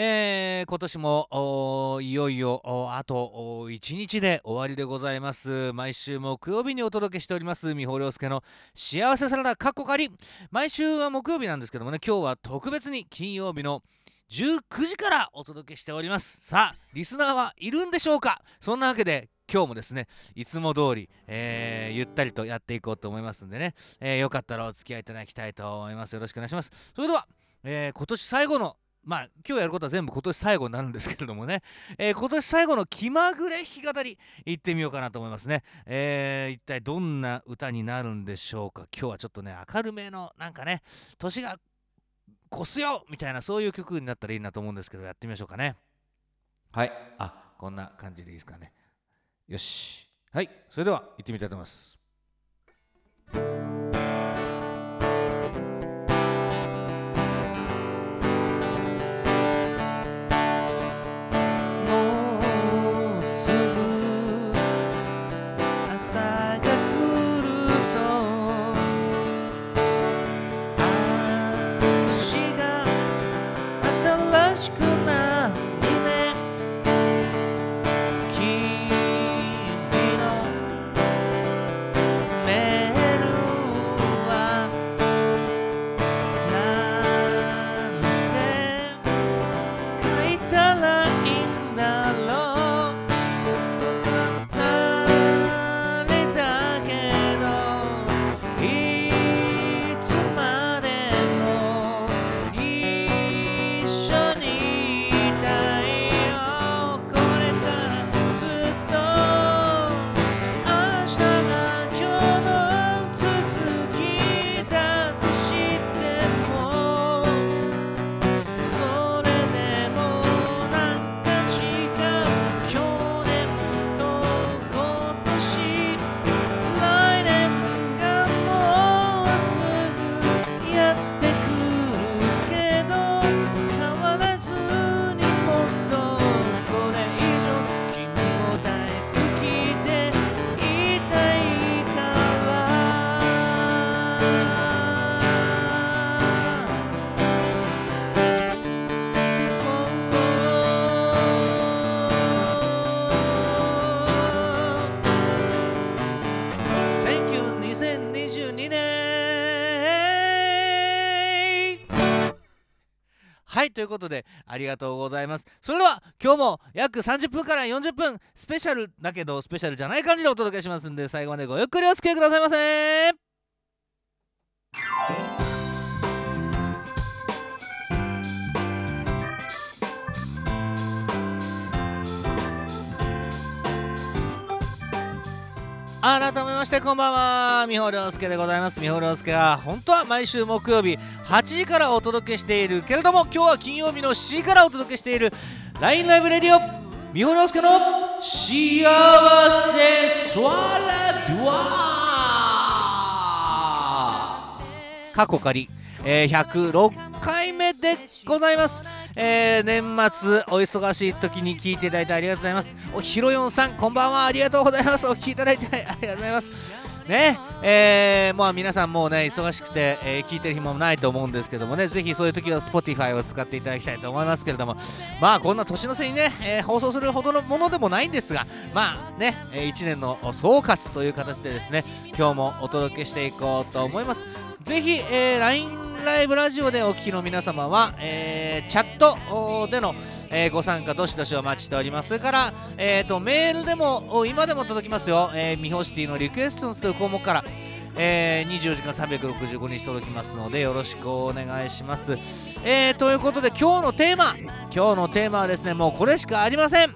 えー、今年もいよいよあと1日で終わりでございます。毎週木曜日にお届けしております三保亮介の幸せサラダカッコ仮。毎週は木曜日なんですけどもね今日は特別に金曜日の19時からお届けしております。さあリスナーはいるんでしょうか？そんなわけで今日もですねいつも通り、えー、ゆったりとやっていこうと思いますんでね、えー、よかったらお付き合いいただきたいと思います。よろしくお願いします。それでは、えー、今年最後のまあ今日やることは全部今年最後になるんですけれどもね、えー、今年最後の気まぐれ弾き語り行ってみようかなと思いますね、えー、一体どんな歌になるんでしょうか。今日はちょっとね明るめのなんかね年が越すよみたいなそういう曲になったらいいなと思うんですけどやってみましょうかね。はい。あこんな感じでいいですかね。よし。はい。それでは行ってみたいと思いますはいということでありがとうございます。それでは今日も約30分から40分スペシャルだけどスペシャルじゃない感じでお届けしますんで最後までごゆっくりお付き合いくださいませ。改めましてこんばんは三保亮介でございます。三保亮介が本当は毎週木曜日8時からお届けしているけれども今日は金曜日の7時からお届けしている LINE ライブレディオ三保亮介の幸せスワラドワ過去仮、えー、106回目でございます。えー、年末お忙しい時に聞いていただいてありがとうございます。おひろよんさんこんばんは。ありがとうございます。お聞きいただいてありがとうございます。ね。えー、まあ皆さんもうね忙しくて、えー、聞いてる暇もないと思うんですけどもね。ぜひそういう時は Spotify を使っていただきたいと思いますけれども。まあこんな年の瀬にね、えー、放送するほどのものでもないんですが。まあね、えー、1年の総括という形でですね今日もお届けしていこうと思います。ぜひ、えー、LINE ライブラジオでお聞きの皆様は、えー、チャットでの、えー、ご参加どしどしお待ちしておりますそれから、えーと、メールでも今でも届きますよ、えー、ミホシティのリクエストンスという項目からえー、24時間365日届きますのでよろしくお願いします、えー、ということで今日のテーマ今日のテーマはですねもうこれしかありません、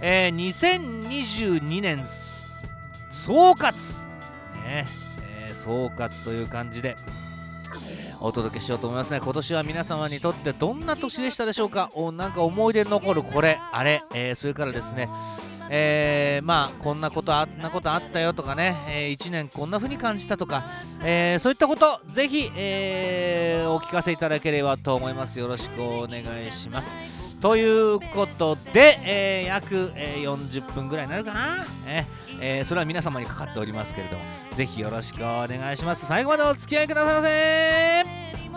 えー、2022年総括、ね、総括という感じでお届けしようと思いますね。今年は皆様にとってどんな年でしたでしょうか？おなんか思い出に残るこれ。あれ、えー、それからですね。えー、まあこんなことあんなことあったよとかね、えー、1年こんな風に感じたとか、えー、そういったことぜひ、えー、お聞かせいただければと思います。よろしくお願いします。ということで、えー、約、えー、40分ぐらいになるかな、えーえー、それは皆様にかかっておりますけれどもぜひよろしくお願いします。最後までお付き合いくださいませ。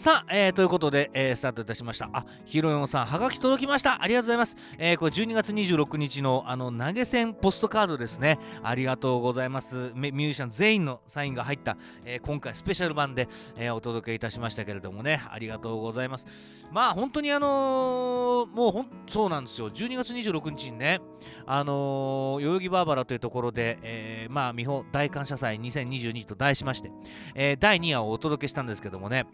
さあ、えー、ということで、えー、スタートいたしました。あ、ひろよんさん、はがき届きました。ありがとうございます。えー、これ12月26日のあの投げ銭ポストカードですね。ありがとうございます。ミュージシャン全員のサインが入った、えー、今回スペシャル版で、えー、お届けいたしましたけれどもね、ありがとうございます。まあ、本当にあのー、もうほん、そうなんですよ。12月26日にね、あのー、代々木バーバラというところで、えー、まあ、美穂大感謝祭2022と題しまして、えー、第2夜をお届けしたんですけどもね、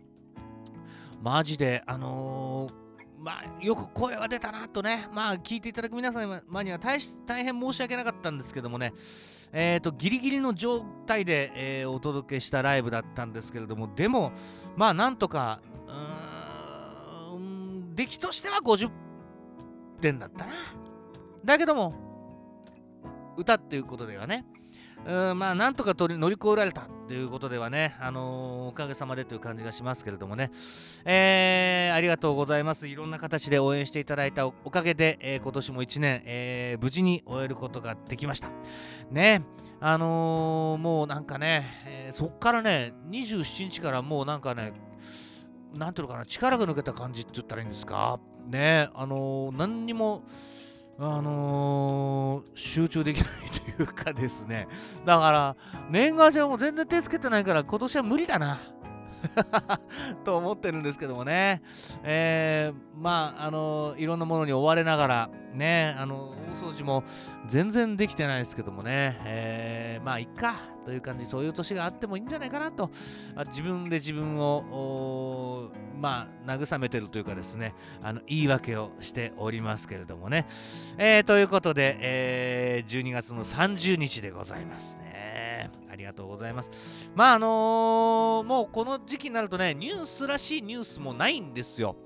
マジで、あのー、まあ、よく声が出たなとね、まあ、聞いていただく皆様には大変申し訳なかったんですけどもね、えーと、ギリギリの状態で、えー、お届けしたライブだったんですけれども、でも、まあ、なんとか、うん、出来としては50点だったな。だけども、歌っていうことではね、うんまあなんとか乗り越えられた。ということではね、あのー、おかげさまでという感じがしますけれどもね、えー、ありがとうございます。いろんな形で応援していただいたおかげで、えー、今年も1年、えー、無事に終えることができました。ね、あの、もうなんかね、え、そっからね、27日からもうなんかね、なんていうのかな、力が抜けた感じって言ったらいいんですか。ね、あの、何にも、あのー、集中できないというかですね。だから、年賀状も全然手つけてないから、今年は無理だな。と思ってるんですけどもね。えー、まあ、あの、いろんなものに追われながら、ね、あの大掃除も全然できてないですけどもね。えー、まあ、いっか。という感じ、そういう年があってもいいんじゃないかなと、自分で自分を、まあ、慰めてるというかですね、あの言い訳をしておりますけれどもね。えー、ということで、えー、12月の30日でございますね。ありがとうございます。まあ、あのー、もうこの時期になるとね、ニュースらしいニュースもないんですよ。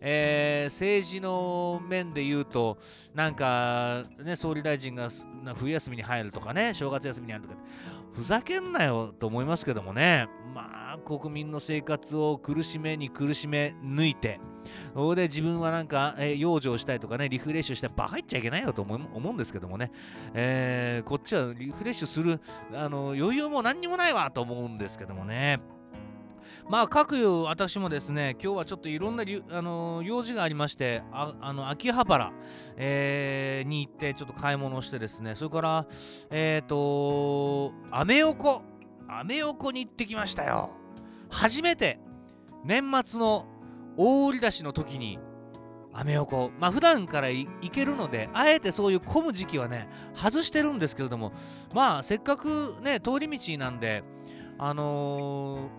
えー、政治の面で言うと、なんか、ね、総理大臣が冬休みに入るとかね、正月休みに入るとか、ふざけんなよと思いますけどもね、まあ、国民の生活を苦しめに苦しめ抜いて、それで自分はなんか、えー、養生したいとかね、リフレッシュしてバカ言っちゃいけないよと思思うんですけどもね、えー、こっちはリフレッシュするあの余裕も何にもないわと思うんですけどもね。まあ各有私もですね今日はちょっといろんなあの用事がありましてああの秋葉原、えー、に行ってちょっと買い物をしてですねそれからえっ、ー、とアメ横アメ横に行ってきましたよ。初めて年末の大売り出しの時にアメ横まあ普段から行けるのであえてそういう混む時期はね外してるんですけれどもまあせっかくね通り道なんであの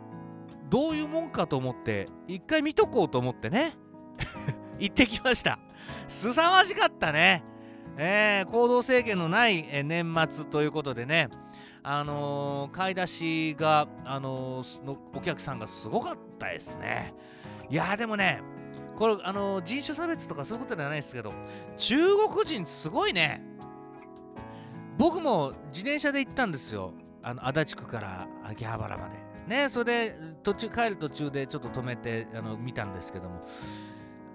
どういうもんかと思って一回見とこうと思ってね。行ってきました。すさまじかったね。えー、行動制限のない、え年末ということでね。あのー、買い出しが、あのー、のお客さんがすごかったですね。いやでもねこれ、あの人種差別とかそういうことではないですけど中国人すごいね。僕も自転車で行ったんですよ。あの足立区から秋葉原まで。ねそれで途中帰る途中でちょっと止めてあの見たんですけども。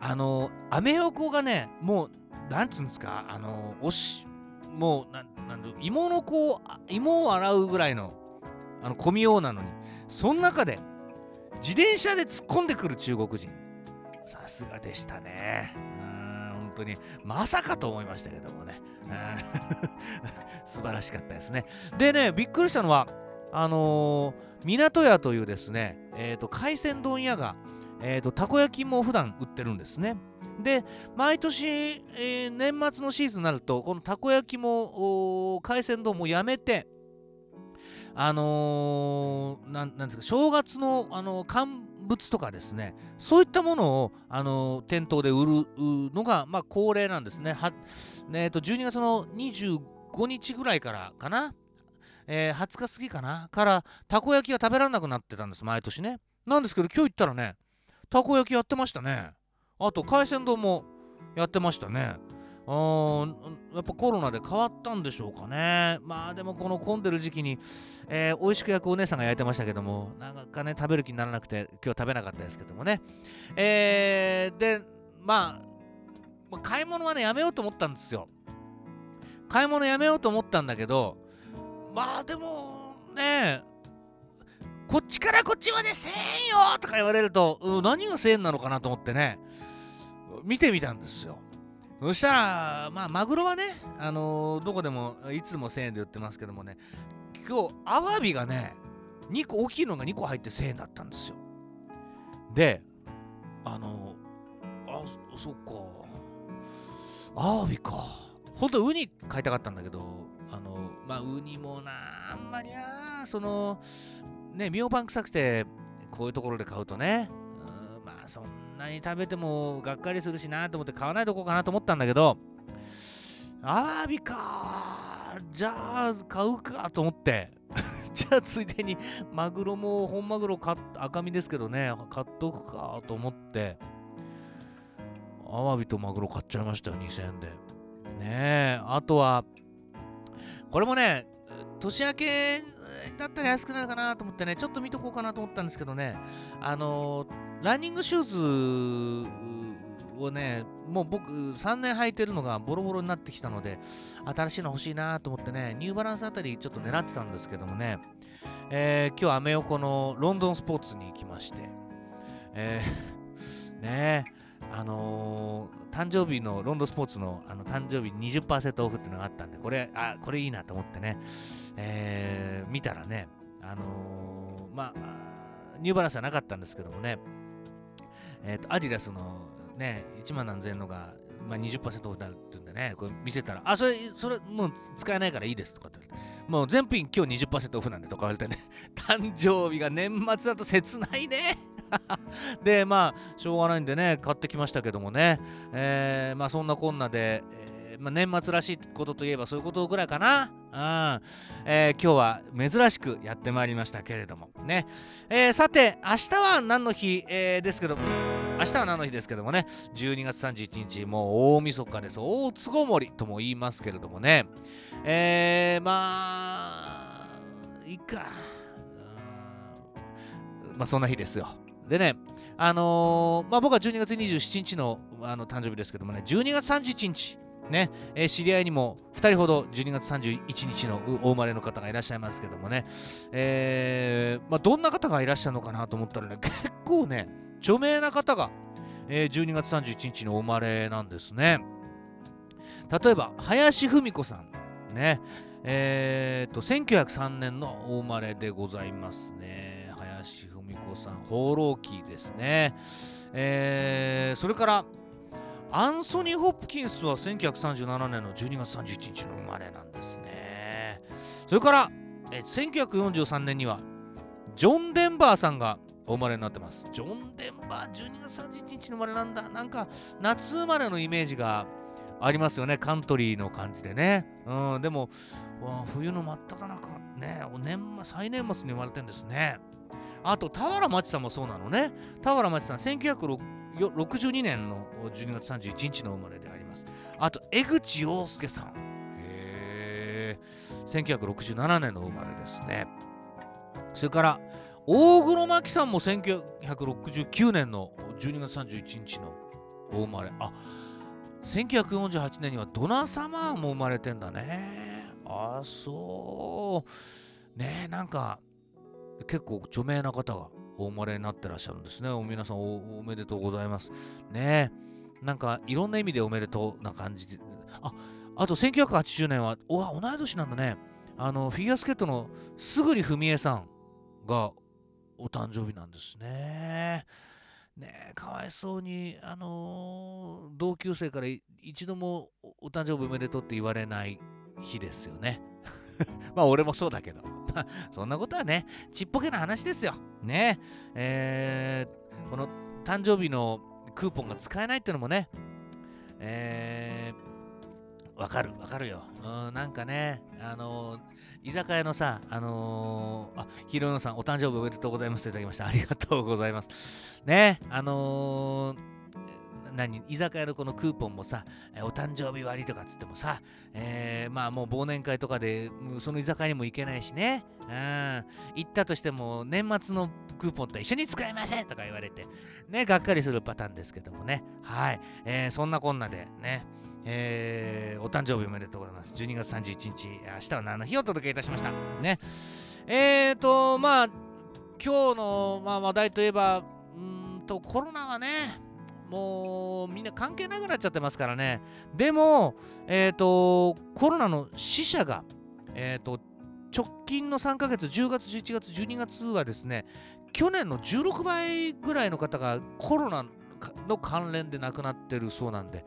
あのアメ横がねもうなんつうんですかあのおしもうなんなん芋の子を芋を洗うぐらいのあの混みようなのにその中で自転車で突っ込んでくる中国人。さすがでしたね。うん本当に。まさかと思いましたけどもね。素晴らしかったですね。でねびっくりしたのはあのー、港屋というですね、えーと、海鮮丼屋が、えーと、たこ焼きも普段売ってるんですね。で、毎年、えー、年末のシーズンになると、このたこ焼きも海鮮丼もやめて、あのー、なんですか、正月の、あのー、乾物とかですね、そういったものを、あのー、店頭で売るのが、まあ、恒例なんですね。はえーと、12月の25日ぐらいからかな。えー、20日過ぎかな？からたこ焼きが食べられなくなってたんです毎年ね。なんですけど今日行ったらねたこ焼きやってましたね。あと海鮮丼もやってましたね。あやっぱコロナで変わったんでしょうかね。まあでもこの混んでる時期に、えー、美味しく焼くお姉さんが焼いてましたけどもなかなかね食べる気にならなくて今日食べなかったですけどもね。えー、でまあ買い物はねやめようと思ったんですよ。買い物やめようと思ったんだけどまあでもねこっちからこっちまで1000円よとか言われると、うん、何が1000円なのかなと思ってね見てみたんですよ。そしたらまあマグロはねあのー、どこでもいつも1000円で売ってますけどもね今日アワビがね2個大きいのが2個入って1000円だったんですよ。であのー、あそっか。アワビか。本当ウニ買いたかったんだけどあのまあウニもなあんまりなそのねミオパン臭くてこういうところで買うとねうんまあそんなに食べてもがっかりするしなと思って買わないとこかなと思ったんだけどアワビかじゃあ買うかと思って じゃあついでにマグロも本マグロ赤身ですけどね買っとくかと思ってアワビとマグロ買っちゃいましたよ2000円で。ねえあとはこれもね年明けだったら安くなるかなと思ってねちょっと見とこうかなと思ったんですけどね。あのランニングシューズをねもう僕3年履いてるのがボロボロになってきたので新しいの欲しいなと思ってねニューバランスあたりちょっと狙ってたんですけどもね、えー、今日アメ横のロンドンスポーツに行きまして、えー、ねあのー、誕生日のロンドンスポーツのあの誕生日20%オフっていうのがあったんでこれあこれいいなと思ってね、えー、見たらねあのまあニューバランスはなかったんですけどもね。えーと、アディダスのね、1万何千円のが、まあ、20%オフだって言うんでね、これ見せたら、あ、それ、それ、もう使えないからいいですとかって、もう全品今日20%オフなんでとか言われてね、誕生日が年末だと切ないね。で、まあ、しょうがないんでね、買ってきましたけどもね、えー、まあ、そんなこんなで、えー、まあ、年末らしいことといえばそういうことぐらいかな。うん。えー、今日は珍しくやってまいりましたけれども。ね、えー、さて明日は何の日、えー、ですけど明日は何の日ですけどもね。12月31日もう大晦日です。大つごもりとも言いますけれどもね。えー、まあいいか。まあそんな日ですよ。でねあのー、まあ僕は12月27日のあの誕生日ですけどもね12月31日ね、えー、知り合いにも2人ほど12月31日のお生まれの方がいらっしゃいますけどもね、えー、まあ、どんな方がいらっしゃるのかなと思ったらね、結構ね、著名な方が、えー、12月31日のお生まれなんですね。例えば、林芙美子さん、ね、えー、と、1903年のお生まれでございますね。子さん、放浪記ですね。えー、それから、アンソニー・ホップキンスは1937年の12月31日の生まれなんですね。それから、え1943年にはジョン・デンバーさんがお生まれになってます。ジョン・デンバー12月31日の生まれなんだ。なんか夏生まれのイメージがありますよね。カントリーの感じでね。うん、でも、冬の真っ只中、ね、年最年末に生まれてんですね。あと、俵町さんもそうなのね。俵町さん、1962年の12月31日の生まれであります。あと、江口洋介さん。へ1967年の生まれですね。それから、大黒摩季さんも1969年の12月31日のお生まれ。あ、1948年にはドナサマーも生まれてんだね。あ、そう。ねえ、なんか、結構著名な方がお生まれになってらっしゃるんですね。皆さんおめでとうございます。ねなんかいろんな意味でおめでとうな感じで。あ、あと1980年は、お同い年なんだね。あの、フィギュアスケートのすぐりふみえさんがお誕生日なんですね。ねえかわいそうに、あのー、同級生から一度もお誕生日おめでとうって言われない日ですよね。まあ俺もそうだけど。そんなことはね、ちっぽけな話ですよ。ね。えー、この誕生日のクーポンが使えないってのもね、えー、わかる、わかるよ。うん、なんかね、あのー、居酒屋のさ、あのー、あ、ひろのさん、お誕生日おめでとうございますといただきました。ありがとうございます。ね、あのー何居酒屋のこのクーポンもさ、えお誕生日割とかっつってもさ、えー、まあもう忘年会とかでその居酒屋にも行けないしね、うん、行ったとしても年末のクーポンと一緒に使えませんとか言われて、ね、がっかりするパターンですけどもね、はい、えー、そんなこんなでね、えー、お誕生日おめでとうございます。12月31日、明日は何の日をお届けいたしました。ね。えーと、まあ、今日の、まあ、話題といえばうんとコロナはねもうみんな関係なくなっちゃってますからね。でも、えーと、コロナの死者が、えーと、直近の3ヶ月10月11月12月はですね去年の16倍ぐらいの方がコロナの関連で亡くなってるそうなんで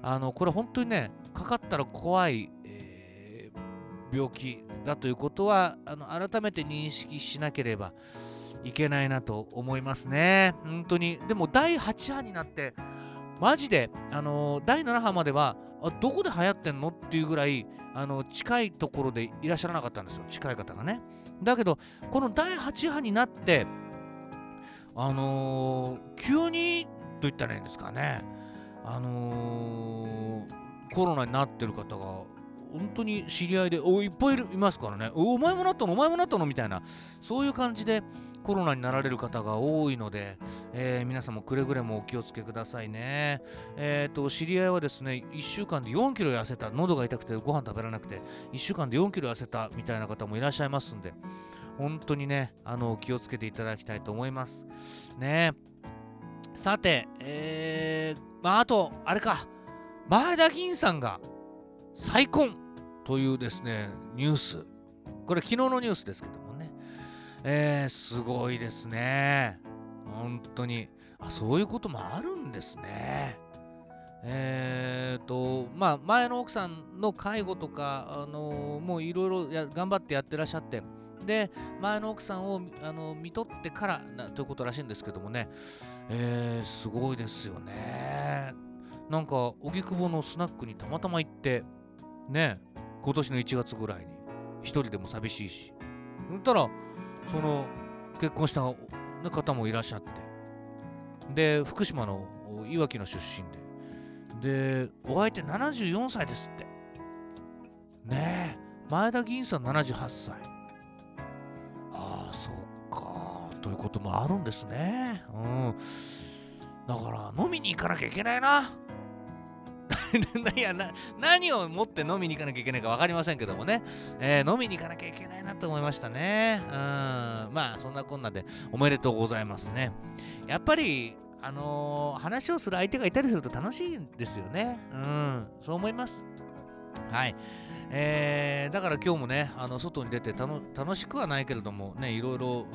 あのこれ本当にねかかったら怖い、えー、病気だということはあの改めて認識しなければいけないなと思いますね。本当に。でも第8波になってマジで、あの第7波まではあどこで流行ってんのっていうぐらいあの近いところでいらっしゃらなかったんですよ。近い方がね。だけどこの第8波になってあのー、急にと言ったらいいんですかね。あのー、コロナになってる方が本当に知り合いでおいっぱいいますからね。お前もなったの？お前もなったの？みたいな。そういう感じでコロナになられる方が多いので、えー、皆さんもくれぐれもお気をつけくださいね。えっ、ー、と、知り合いはですね、1週間で4キロ痩せた、喉が痛くてご飯食べられなくて、1週間で4キロ痩せたみたいな方もいらっしゃいますんで、本当にね、あの、気をつけていただきたいと思います。ね。さて、えー、まあ、あと、あれか、前田銀さんが再婚というですね、ニュース。これ昨日のニュースですけどもね。えー、すごいですね。本当に。あ、そういうこともあるんですね。えーと、まあ、前の奥さんの介護とか、あのー、もういろいろ頑張ってやってらっしゃって、で、前の奥さんをあの見とってからなということらしいんですけどもね、えー、すごいですよね。なんか、荻窪のスナックにたまたま行って、ね、今年の1月ぐらいに、一人でも寂しいし、そったら、その、結婚した方もいらっしゃって、で、福島のいわきの出身で、で、お相手74歳ですって。ねえ、前田議員さん78歳。ああ、そっか、ということもあるんですね。うん。だから、飲みに行かなきゃいけないな。いやな何を持って飲みに行かなきゃいけないか分かりませんけどもね、えー、飲みに行かなきゃいけないなと思いましたね。うんまあそんなこんなでおめでとうございますね。やっぱりあのー、話をする相手がいたりすると楽しいんですよね。うん、そう思います。はい。えー、だから今日もね、あの外に出て楽しくはないけれども、ね、いろいろ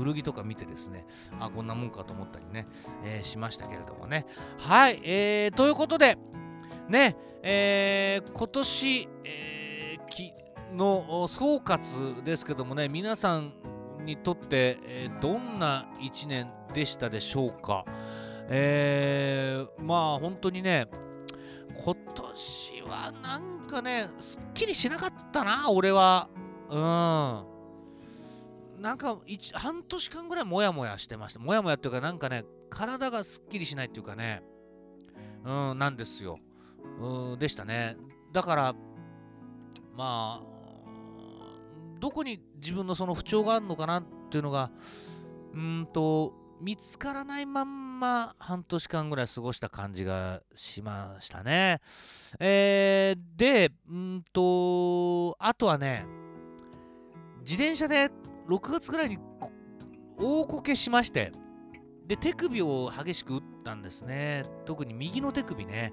古着とか見てですね、あ、こんなもんかと思ったりね、えー、しましたけれどもね。はい、えー、ということで、ね、えー、今年、えー、きの総括ですけどもね、皆さんにとって、えー、どんな1年でしたでしょうか。えー、まあ本当にね、今年はなんかね、すっきりしなかったな、俺は。うん。なんか半年間ぐらいモヤモヤしてました。モヤモヤっていうか、なんかね、体がすっきりしないっていうかね、うん、なんですよ。うん、でしたね。だから、まあ、どこに自分のその不調があるのかなっていうのが、うんと、見つからないまんま半年間ぐらい過ごした感じがしましたね。えー、で、うんと、あとはね、自転車で6月ぐらいに大こけしまして、で、手首を激しく打ったんですね。特に右の手首ね。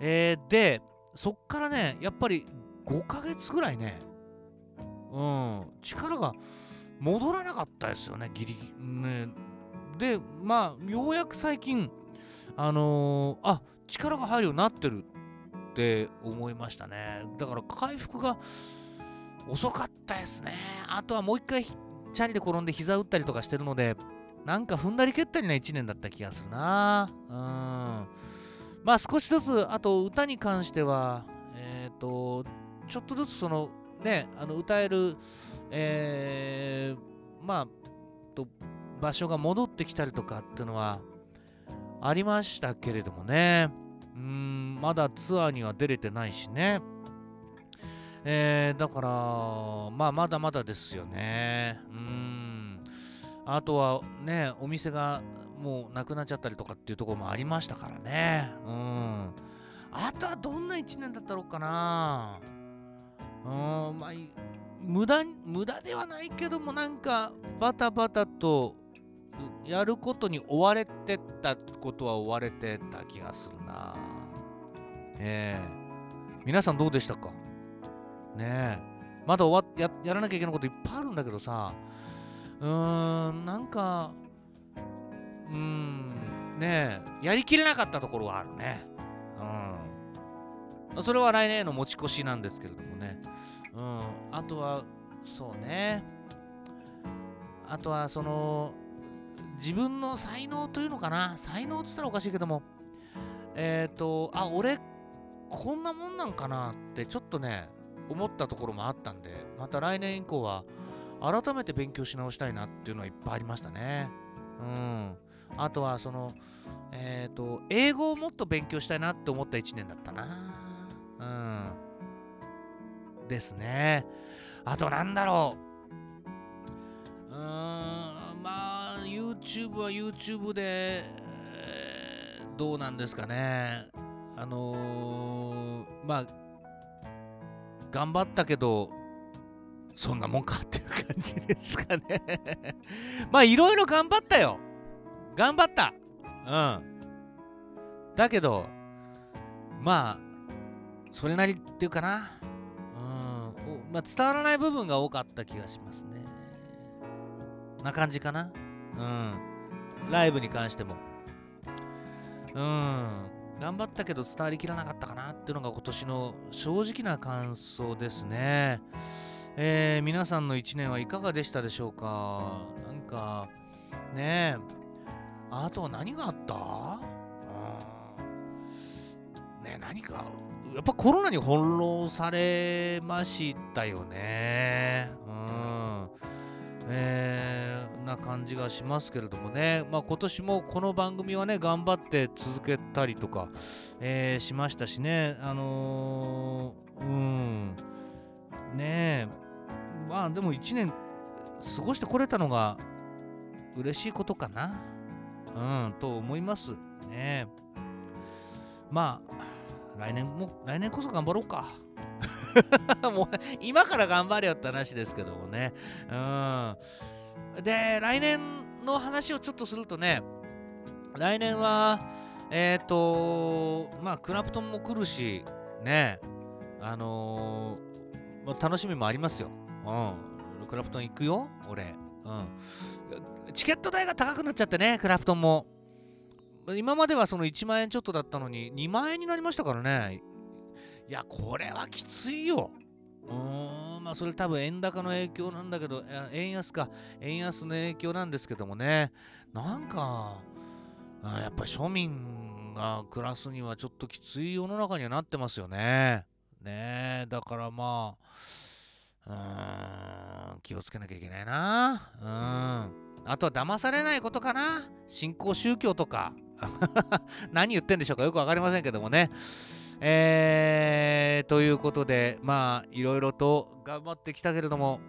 えー、で、そっからね、やっぱり5ヶ月ぐらいね、うん、力が戻らなかったですよね、ギリギリ。ね、で、まあ、ようやく最近、あのー、あ力が入るようになってるって思いましたね。だから回復が遅かったですね。あとはもう一回、チャリで転んで膝打ったりとかしてるので、なんか踏んだり蹴ったりな1年だった気がするな。うん。まあ少しずつ、あと歌に関しては、えっ、ー、と、ちょっとずつその、ね、あの歌える、えー、まあ、と場所が戻ってきたりとかっていうのはありましたけれどもね。うん、まだツアーには出れてないしね。えー、だから、まあ、まだまだですよね。うん。あとはね、お店がもうなくなっちゃったりとかっていうところもありましたからね。うん。あとはどんな1年だったろうかな。うん、まあ、無駄無駄ではないけどもなんかバタバタとやることに追われてたことは追われてた気がするなええ皆さんどうでしたか？ねえ。まだ終わっややらなきゃいけないこといっぱいあるんだけどさ。うーんなんかうーんねえ。やりきれなかったところはあるね。うん。それは来年への持ち越しなんですけれどもね。うん。あとはそうね。あとはその自分の才能というのかな。才能っつったらおかしいけども。えっ、ー、とあ俺こんなもんなんかなってちょっとね思ったところもあったんでまた来年以降は改めて勉強し直したいなっていうのはいっぱいありましたね。うん。あとはそのえっ、ー、と英語をもっと勉強したいなって思った1年だったな。うん。ですね。あとなんだろう。うーん。まあ YouTube は YouTube で、どうなんですかね。あのー、まあ頑張ったけどそんなもんかっていう感じですかね。まあいろいろ頑張ったよ。頑張った。うん。だけどまあそれなりっていうかな。うん。まあ伝わらない部分が多かった気がしますね。な感じかな。うん。ライブに関しても。うん。頑張ったけど伝わりきらなかったかなっていうのが今年の正直な感想ですね。えー、皆さんの1年はいかがでしたでしょうか？なんかねえ。あとは何があった？ね何かやっぱコロナに翻弄されましたよね。うん。えー、な感じがしますけれどもね、まあ、今年もこの番組はね頑張って続けたりとか、えー、しましたしね。あのー、うん。ねえ。まあでも1年過ごしてこれたのが嬉しいことかな。うんと思います。ねまあ来年も来年こそ頑張ろうか。もう今から頑張れよって話ですけどもね。うん。で、来年の話をちょっとするとね、来年は、えっ、ー、と、まあ、クラプトンも来るし、ね、あのー、楽しみもありますよ。うん。クラプトン行くよ、俺。うん。チケット代が高くなっちゃってね、クラプトンも。今まではその1万円ちょっとだったのに2万円になりましたからね。いや、これはきついよ。うーん、まあそれ多分円高の影響なんだけど、円安か、円安の影響なんですけどもね、なんか、やっぱり庶民が暮らすにはちょっときつい世の中にはなってますよね。ねえだからまあ、うん、気をつけなきゃいけないな。うん。あとは騙されないことかな。新興宗教とか。何言ってんでしょうかよくわかりませんけどもね。えー、ということで、まあ、いろいろと頑張ってきたけれども、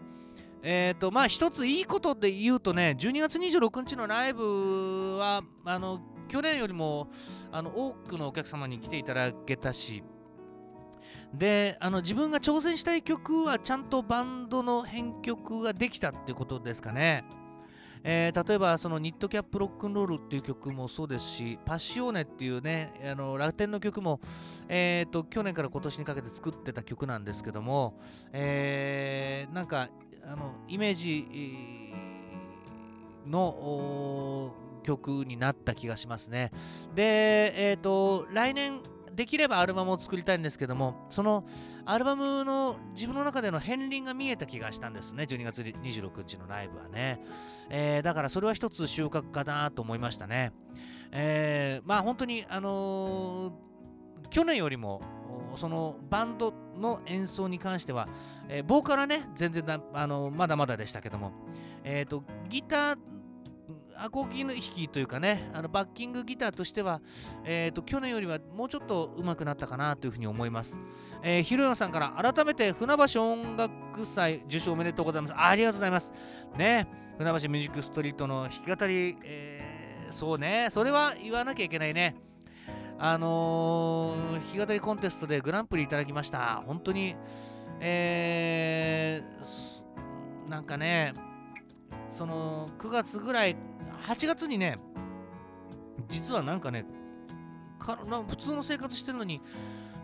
えっ、ー、と、まあ、一ついいことで言うとね、12月26日のライブは、あの、去年よりも、あの、多くのお客様に来ていただけたし、であの自分が挑戦したい曲はちゃんとバンドの編曲ができたってことですかね。えー、例えばそのニットキャップロックンロールっていう曲もそうですし、パッシオーネっていうね、あのラテンの曲も、えーと、去年から今年にかけて作ってた曲なんですけども、えー、なんかあのイメージの曲になった気がしますね。で、えっ、ー、と、来年できればアルバムを作りたいんですけども、そのアルバムの自分の中での片鱗が見えた気がしたんですね、12月26日のライブはね。えー、だからそれは一つ収穫かなと思いましたね。えー、まあ本当に、あのー、去年よりもそのバンドの演奏に関しては、えー、ボーカルはね、全然あのまだまだでしたけども、えーとギターアコーギの弾きというかね、あのバッキングギターとしては、えーと、去年よりはもうちょっと上手くなったかなというふうに思います。えー、ひろやさんから改めて船橋音楽祭受賞おめでとうございます。ありがとうございます。ね、船橋ミュージックストリートの弾き語り、えー、そうね、それは言わなきゃいけないね。あのー、弾き語りコンテストでグランプリいただきました。本当に、えーなんかねその9月ぐらい8月にね実はなんかねか普通の生活してるのに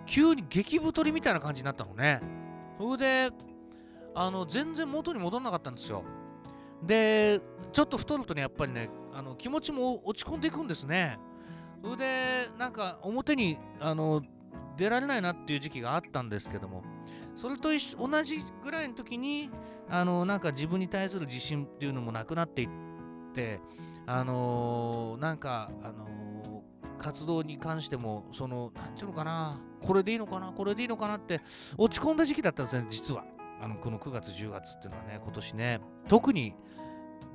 急に激太りみたいな感じになったのね。それであの全然元に戻んなかったんですよ。でちょっと太るとねやっぱりねあの気持ちも落ち込んでいくんですね。それでなんか表にあの出られないなっていう時期があったんですけどもそれと同じぐらいの時にあのなんか自分に対する自信っていうのもなくなっていってあのー、なんかあのー、活動に関してもその何ていうのかなこれでいいのかなこれでいいのかなって落ち込んだ時期だったんですね実は。あのこの9月10月っていうのはね今年ね。特に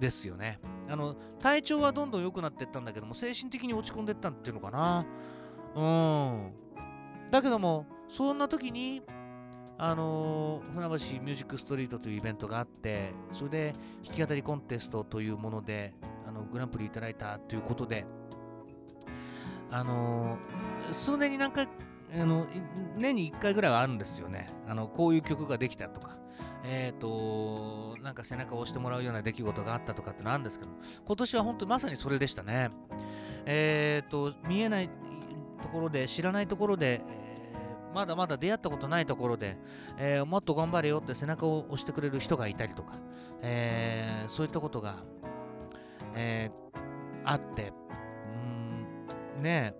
ですよね。あの体調はどんどん良くなっていったんだけども精神的に落ち込んでいったっていうのかな。うん。だけどもそんな時にあのー、船橋ミュージックストリートというイベントがあってそれで弾き語りコンテストというものであのグランプリいただいたということであのー、数年に何回あの年に1回ぐらいはあるんですよね。あのこういう曲ができたとか。え、ー、となんか背中を押してもらうような出来事があったとかってのあるんですけど今年は本当にまさにそれでしたね。えっ、ー、と見えないところで知らないところで、まだまだ出会ったことないところで、えー、もっと頑張れよって背中を押してくれる人がいたりとか、えー、そういったことが、えー、あって、うん、ね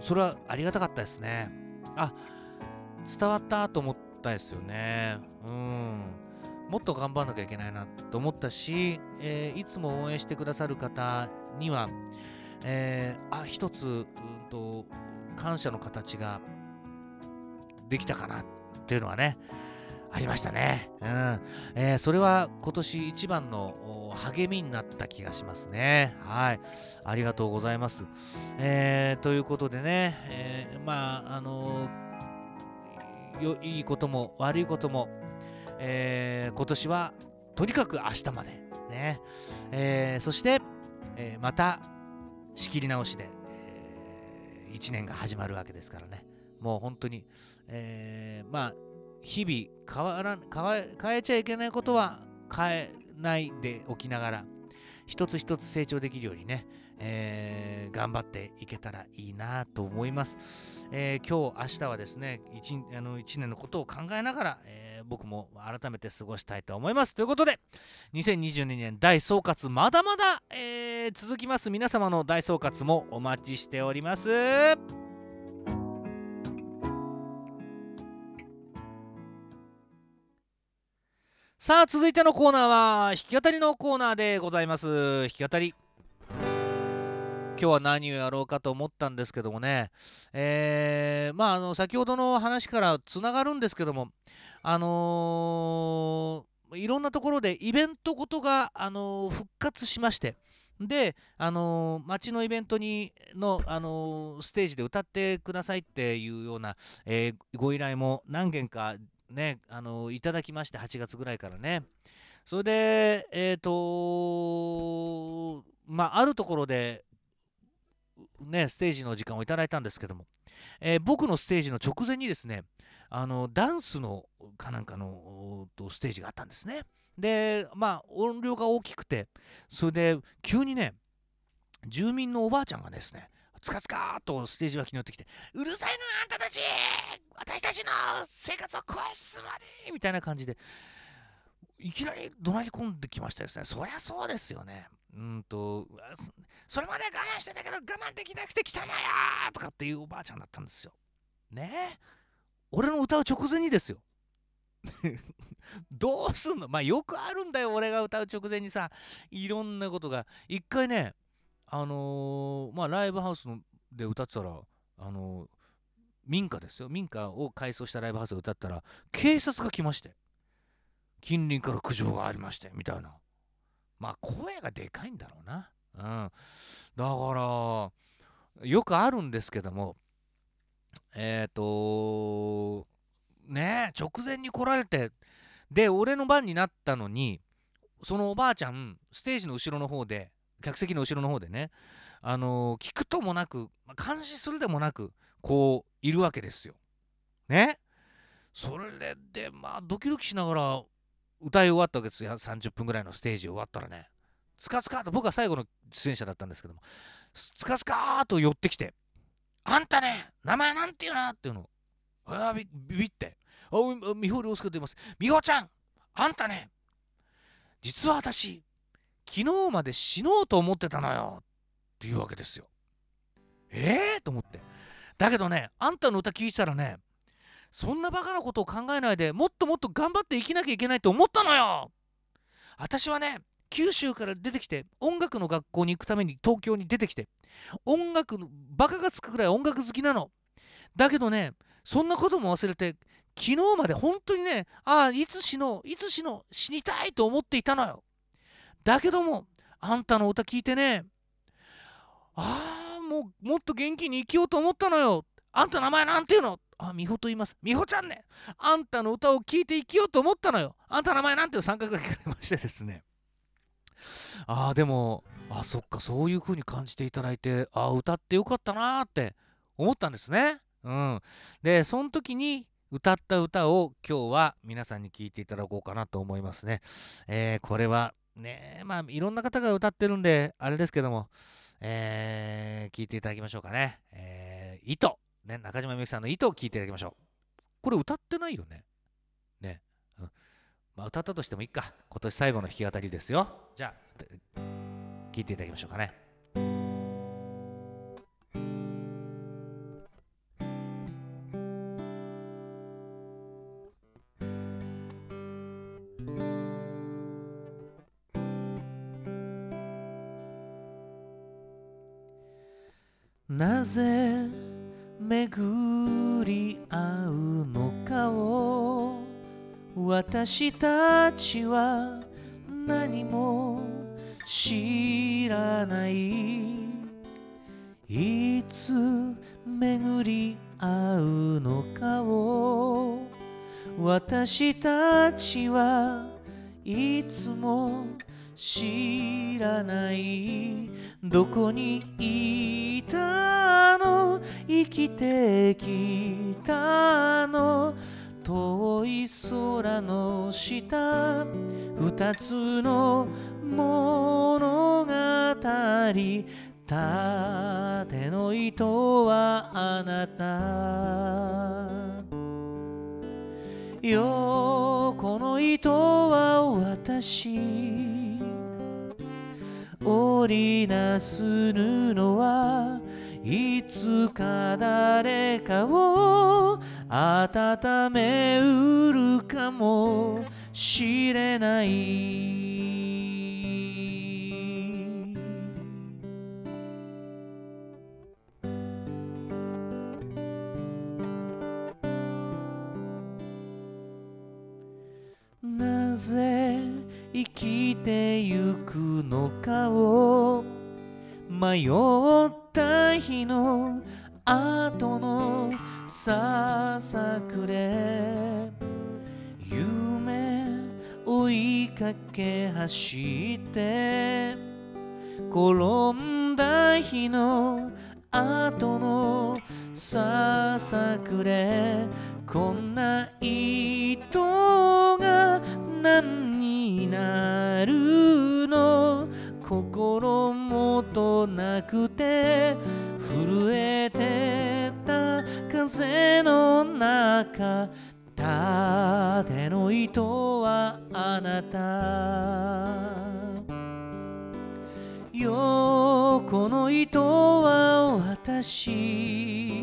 それはありがたかったですね。あ、伝わったと思ったですよね。うん。もっと頑張んなきゃいけないなと思ったし、えー、いつも応援してくださる方には、えー、あ、一つ、うんと、感謝の形ができたかなっていうのはね、ありましたね。うん。えー、それは今年一番の励みになった気がしますね。はい。ありがとうございます。えー、ということでね、えー、まあ、あのー、いいことも悪いことも、えー、今年はとにかく明日まで。ね。えー、そして、えー、また仕切り直しで、えー、1年が始まるわけですからね。もう本当に、えー、まあ、日々変わら変え変えちゃいけないことは変えないでおきながら、一つ一つ成長できるようにね、えー、頑張っていけたらいいなと思います。えー、今日、明日はですね1、あの1年のことを考えながら、えー、僕も改めて過ごしたいと思います。ということで、2022年大総括まだまだ、え、続きます。皆様の大総括もお待ちしております。さあ続いてのコーナーは弾き語りのコーナーでございます。弾き語り。今日は何をやろうかと思ったんですけどもね、えー、まああの先ほどの話からつながるんですけどもあのー、いろんなところでイベントごとが、あのー、復活しまして。で、あのー、街のイベントにの、あのー、ステージで歌ってくださいっていうような、えー、ご依頼も何件かね、あのいただきまして8月ぐらいからね。それでえっ、ー、とまああるところでねステージの時間をいただいたんですけども、えー、僕のステージの直前にですねあのダンスのかなんかのとステージがあったんですね。でまあ音量が大きくてそれで急にね住民のおばあちゃんがですねつかつかーとステージ脇に寄ってきて「うるさいのあんたたち私たちの生活を壊すまで!」みたいな感じでいきなり怒鳴り込んできましたですね。そりゃそうですよね。うんとそれまで我慢してたけど我慢できなくて来たのよとかっていうおばあちゃんだったんですよ。ね？え俺の歌う直前にですよ。どうすんの？まあよくあるんだよ俺が歌う直前にさ。いろんなことが。一回ねあのー、まあライブハウスで歌ってたらあのー、民家ですよ。民家を改装したライブハウスで歌ったら警察が来まして。近隣から苦情がありましてみたいな。まあ声がでかいんだろうな。うん。だからよくあるんですけどもえっ、ー、とね直前に来られてで俺の番になったのにそのおばあちゃんステージの後ろの方で客席の後ろの方でね、あのー、聞くともなく、ま、監視するでもなく、こう、いるわけですよ。ね？それで、まあ、ドキドキしながら歌い終わったわけです。よ30分ぐらいのステージ終わったらね。つかつかと僕は最後の出演者だったんですけどもつかつかと寄ってきて「あんたね名前なんていうな」っていうのあビビビって「あみ美穂良介と言います。美穂ちゃんあんたね。実は私昨日まで死のうと思ってたのよ」っていうわけですよ。ええー、と思って。だけどねあんたの歌聞いてたらねそんなバカなことを考えないでもっともっと頑張って生きなきゃいけないと思ったのよ。私はね九州から出てきて音楽の学校に行くために東京に出てきて音楽のバカがつくぐらい音楽好きなの。だけどねそんなことも忘れて昨日まで本当にねああいつ死のういつ死のう死にたいと思っていたのよ。だけどもあんたの歌聞いてねああもうもっと元気に生きようと思ったのよあんた名前なんていうの？あ、美穂と言います。美穂ちゃんね。あんたの歌を聴いて生きようと思ったのよ。あんた名前なんていう3回ぐらい聞かれましてですね。ああ、でも、あ、そっか、そういう風に感じていただいて、ああ歌ってよかったなーって思ったんですね。うん。で、その時に歌った歌を今日は皆さんに聴いていただこうかなと思いますね。えー、これはねえ、まあ、いろんな方が歌ってるんで、あれですけども、えー、聞いていただきましょうかね。えー、糸。ね、中島みゆきさんの糸を聞いていただきましょう。これ歌ってないよね。ね。うん。まあ歌ったとしてもいいか。今年最後の弾き語りですよ。じゃあ、聞いていただきましょうかね。巡り合うのかを。私たちは何も知らない。いつ巡り合うのかを。私たちはいつも知らない。どこにいた？生きてきたの。遠い空の下二つの物語。縦の糸はあなた。横の糸は私。織りなす布つか誰かを温めうるかもしれない。なぜ生きてゆくのかを迷ってた日の後のささくれ。夢追いかけ走って。転んだ日の後のささくれ。こんな糸が何になる？心もとなくて震えてた風の中縦の糸はあなた。横の糸は私。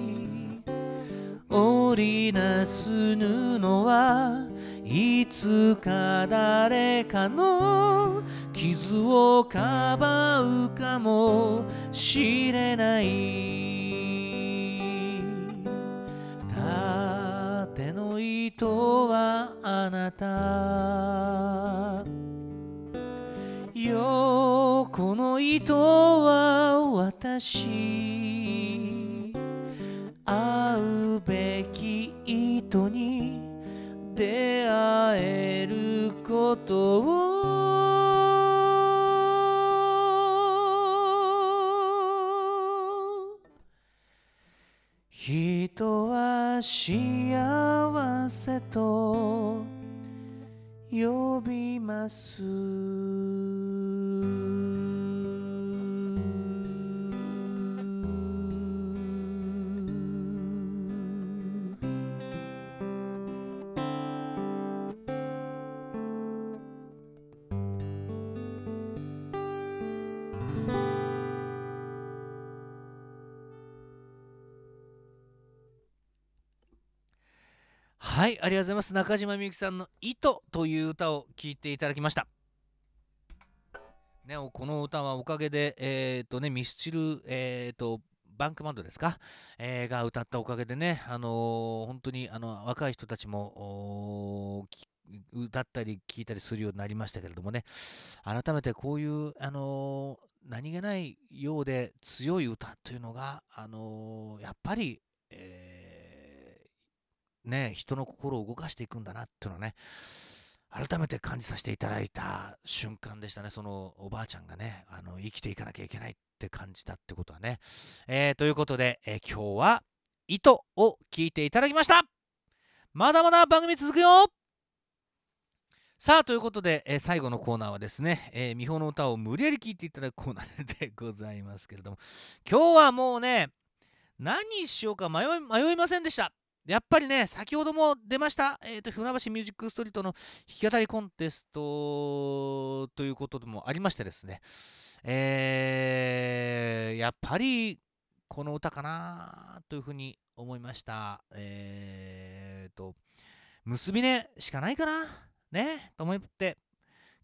織りなす布はいつか誰かの傷をかばうかもしれない。縦の糸はあなた。横の糸は私。会うべき糸に出会えることを人は幸せと呼びます。はいありがとうございます。中島みゆきさんの「糸」という歌を聴いていただきました。ねこの歌はおかげでえっ、ー、とねミスチルえっ、ー、とバンクバンドですか、えー、が歌ったおかげでね、あのー、本当にあの若い人たちも歌ったり聴いたりするようになりましたけれどもね。改めてこういう、あのー、何気ないようで強い歌というのが、あのやっぱり、えーね、人の心を動かしていくんだなっていうのはね、改めて感じさせていただいた瞬間でしたね。そのおばあちゃんがね、あの生きていかなきゃいけないって感じたってことはね。えー、ということで、えー、今日は糸を聞いていただきました。まだまだ番組続くよさあ、ということで、えー、最後のコーナーはですね、えー、美穂の歌を無理やり聴いていただくコーナーでございますけれども、今日はもうね、何しようか迷い迷いませんでした。やっぱりね、先ほども出ました、えーと、船橋ミュージックストリートの弾き語りコンテストということでもありましてですね、えー、やっぱりこの歌かなというふうに思いました。えーと、結びねしかないかな？ね、と思って、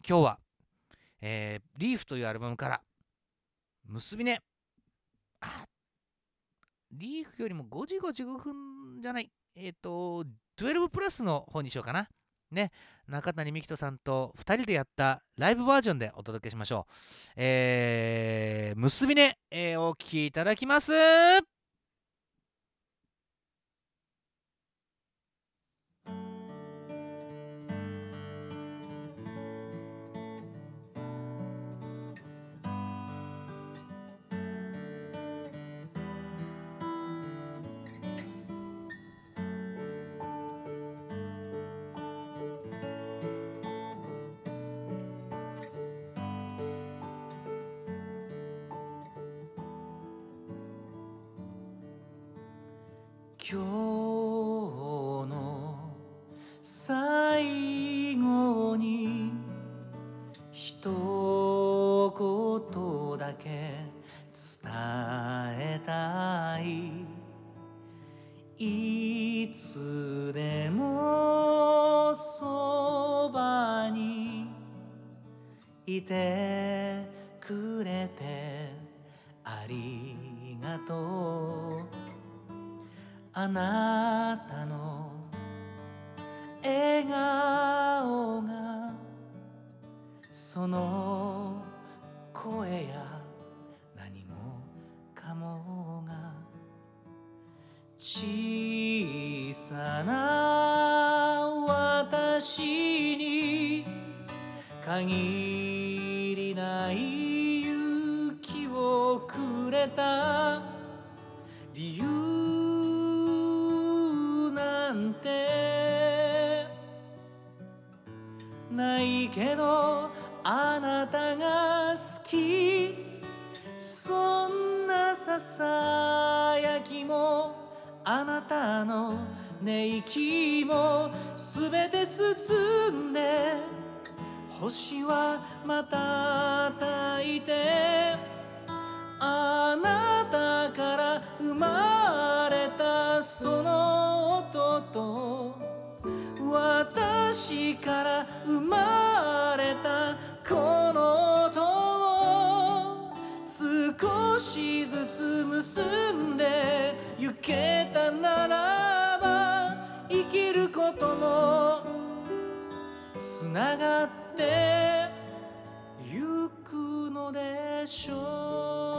今日は、えー、リーフというアルバムから、結びね、あ、リーフよりも5時55分じゃない、えっ、ー、と、12プラスの方にしようかな。ね、中谷美紀人さんと2人でやったライブバージョンでお届けしましょう。えー、結びね、えー、お聴きいただきます。理由なんてないけどあなたが好き。そんなささやきもあなたの寝息もすべて包んで星はまた焚いてあなたから生まれたその音と私から生まれたこの音を少しずつ結んで行けたならば生きることもつながってゆくのでしょう。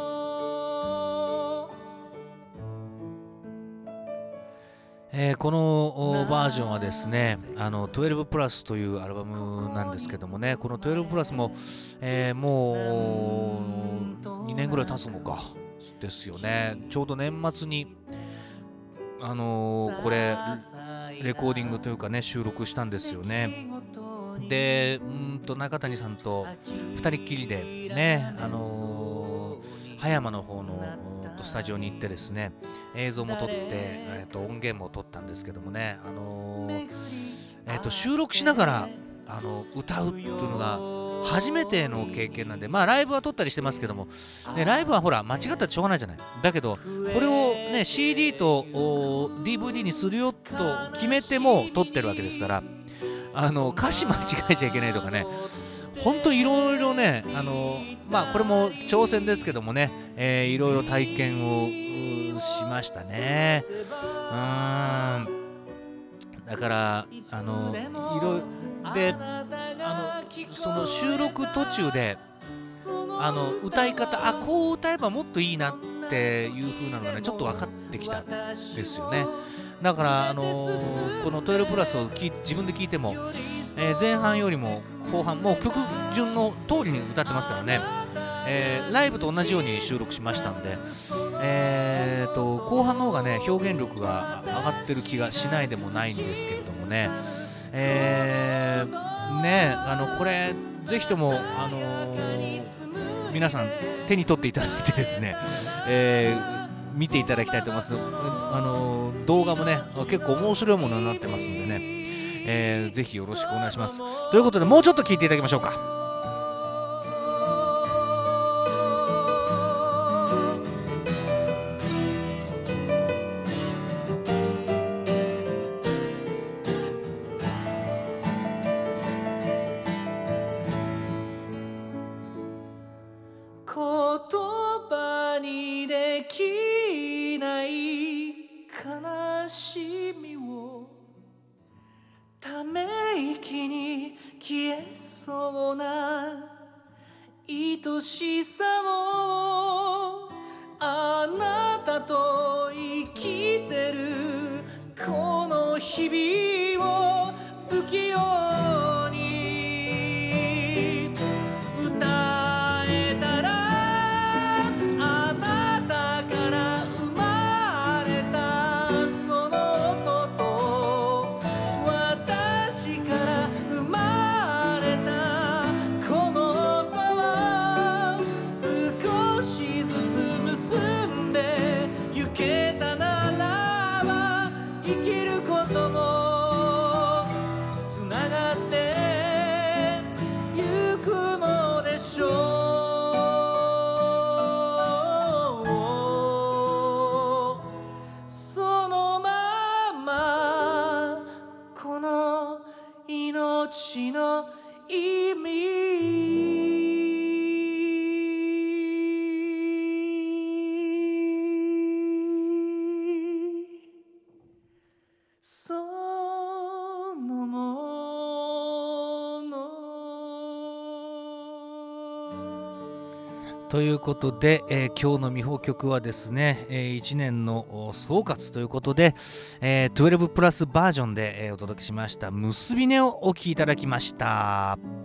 えー、このバージョンはですねあの12プラスというアルバムなんですけどもねこの12プラスも、えー、もう2年ぐらい経つのかですよね。ちょうど年末にあのー、これレコーディングというかね収録したんですよね。でうんと中谷さんと2人っきりでねあのー、葉山の方のスタジオに行ってですね映像も撮って、えー、と音源も撮ったんですけどもね、あのー、えー、と収録しながらあの歌うっていうのが初めての経験なんでまあライブは撮ったりしてますけども、ね、ライブはほら間違ったらしょうがないじゃない。だけどこれをね CD と DVD にするよと決めても撮ってるわけですからあの歌詞間違えちゃいけないとかね本当いろいろねあのまあこれも挑戦ですけどもね、えー、いろいろ体験をしましたね。うん。だからあのいろであのその収録途中であの歌い方あこう歌えばもっといいなっていう風なのがねちょっと分かってきたんですよね。だからあのこの「トイレプラス」を自分で聞いても、えー、前半よりも後半もう曲順の通りに歌ってますからね、えー、ライブと同じように収録しましたんで、えーと、後半の方がね表現力が上がってる気がしないでもないんですけれどもね、えー、ねあのこれぜひとも、あのー、皆さん手に取っていただいてですね、えー見ていただきたいと思います。あの動画もね結構面白いものになってますんでね。えー、ぜひよろしくお願いします。ということでもうちょっと聞いていただきましょうか。ということで、えー、今日の見本曲はですね、えー、1年の総括ということで、えー、12プラスバージョンで、えー、お届けしました「結び根」をお聴きいただきました。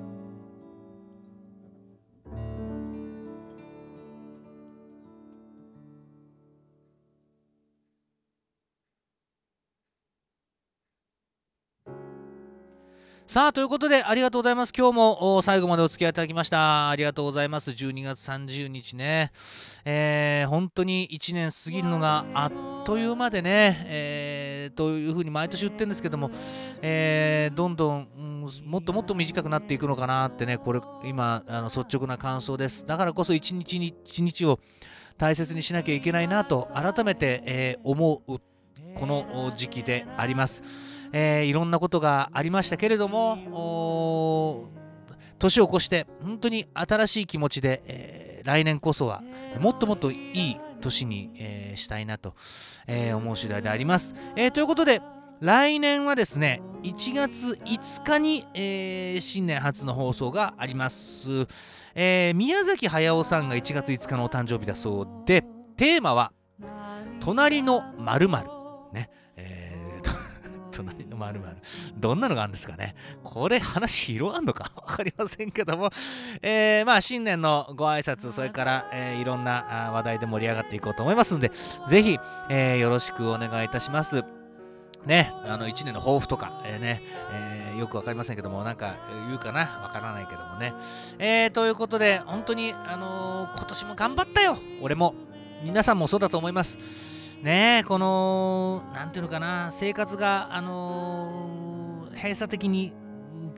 さあ、ということで、ありがとうございます。今日も最後までお付き合いいただきました。ありがとうございます。12月30日ね。えー、本当に1年過ぎるのがあっという間でね、えー、というふうに毎年言ってるんですけども、えー、どんどん、うん、もっともっと短くなっていくのかなってね、これ、今、あの率直な感想です。だからこそ一日に一日を大切にしなきゃいけないなと、改めて、え、思う、この時期であります。えー、いろんなことがありましたけれども年を越して本当に新しい気持ちで、えー、来年こそはもっともっといい年に、えー、したいなと、え、思う次第であります、え、ということで来年はですね1月5日に、えー、新年初の放送があります、えー、宮崎駿さんが1月5日のお誕生日だそうでテーマは「隣の〇〇。ね。隣の〇〇どんなのがあるんですかね。これ話広がんのか？分かりませんけども、えー、まあ新年のご挨拶それから、えー、いろんな話題で盛り上がっていこうと思いますのでぜひ、えー、よろしくお願いいたします。ね、あの1年の抱負とか、えー、ね、えー、よくわかりませんけども、なんか言うかな？わからないけどもね。えー、ということで、本当に、あの、今年も頑張ったよ。俺も。皆さんもそうだと思います。ねこの、なんていうのかな、生活が、あの閉鎖的に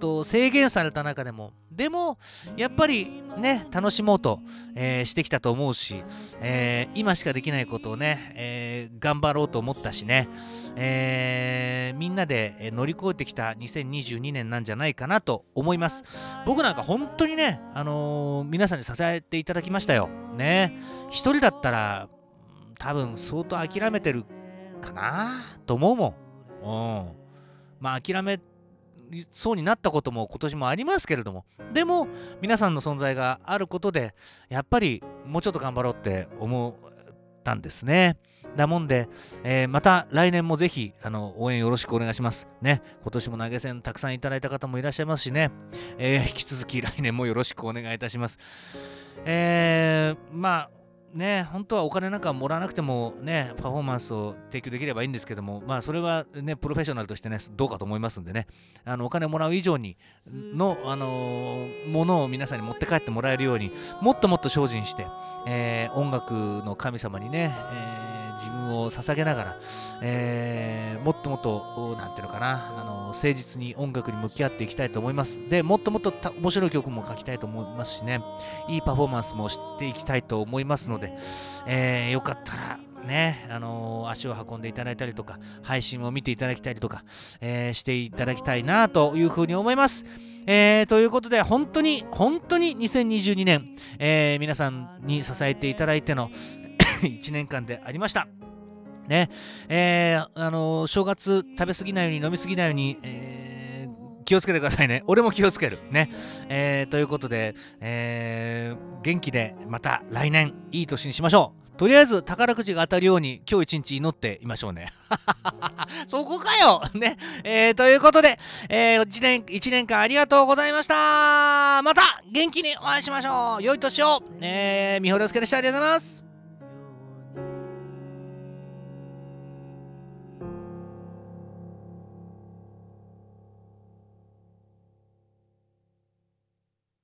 と制限された中でもでもやっぱりね楽しもうと、えー、してきたと思うし、えー、今しかできないことをね、えー、頑張ろうと思ったしね、えみんなで乗り越えてきた2022年なんじゃないかなと思います。僕なんか本当にね、あの皆さんに支えていただきましたよ。ね一人だったら多分相当諦めてるかなと思うもんうんまあ諦めそうになったことも今年もありますけれどもでも皆さんの存在があることでやっぱりもうちょっと頑張ろうって思ったんですね。なもんで、えー、また来年もぜひあの応援よろしくお願いします。ね、今年も投げ銭たくさんいただいた方もいらっしゃいますしね、えー、引き続き来年もよろしくお願いいたします。えー、まあね、本当はお金なんかもらわなくてもね、パフォーマンスを提供できればいいんですけども、まあそれはね、プロフェッショナルとしてね、どうかと思いますんでね、あのお金もらう以上にの、あの、ものを皆さんに持って帰ってもらえるように、もっともっと精進して、えー、音楽の神様にね、えー自分を捧げながら、えー、もっともっと、なんていうのかな、あの誠実に音楽に向き合っていきたいと思います。で、もっともっと面白い曲も書きたいと思いますしね、いいパフォーマンスもしていきたいと思いますので、えー、よかったら、ね、あのー、足を運んでいただいたりとか、配信を見ていただきたりとか、えー、していただきたいなというふうに思います。えー、ということで、本当に、本当に2022年、え、皆さんに支えていただいての、1年間でありました。ね、えー、あのー、正月食べ過ぎないように飲み過ぎないように、えー、気をつけてくださいね。俺も気をつける。ね。えー、ということで、えー、元気でまた来年いい年にしましょう。とりあえず宝くじが当たるように今日一日祈っていましょうね。そこかよね。えー、ということで、えー、1年、1年間ありがとうございましたまた元気にお会いしましょう良い年をえー、三堀亮介でした。ありがとうございます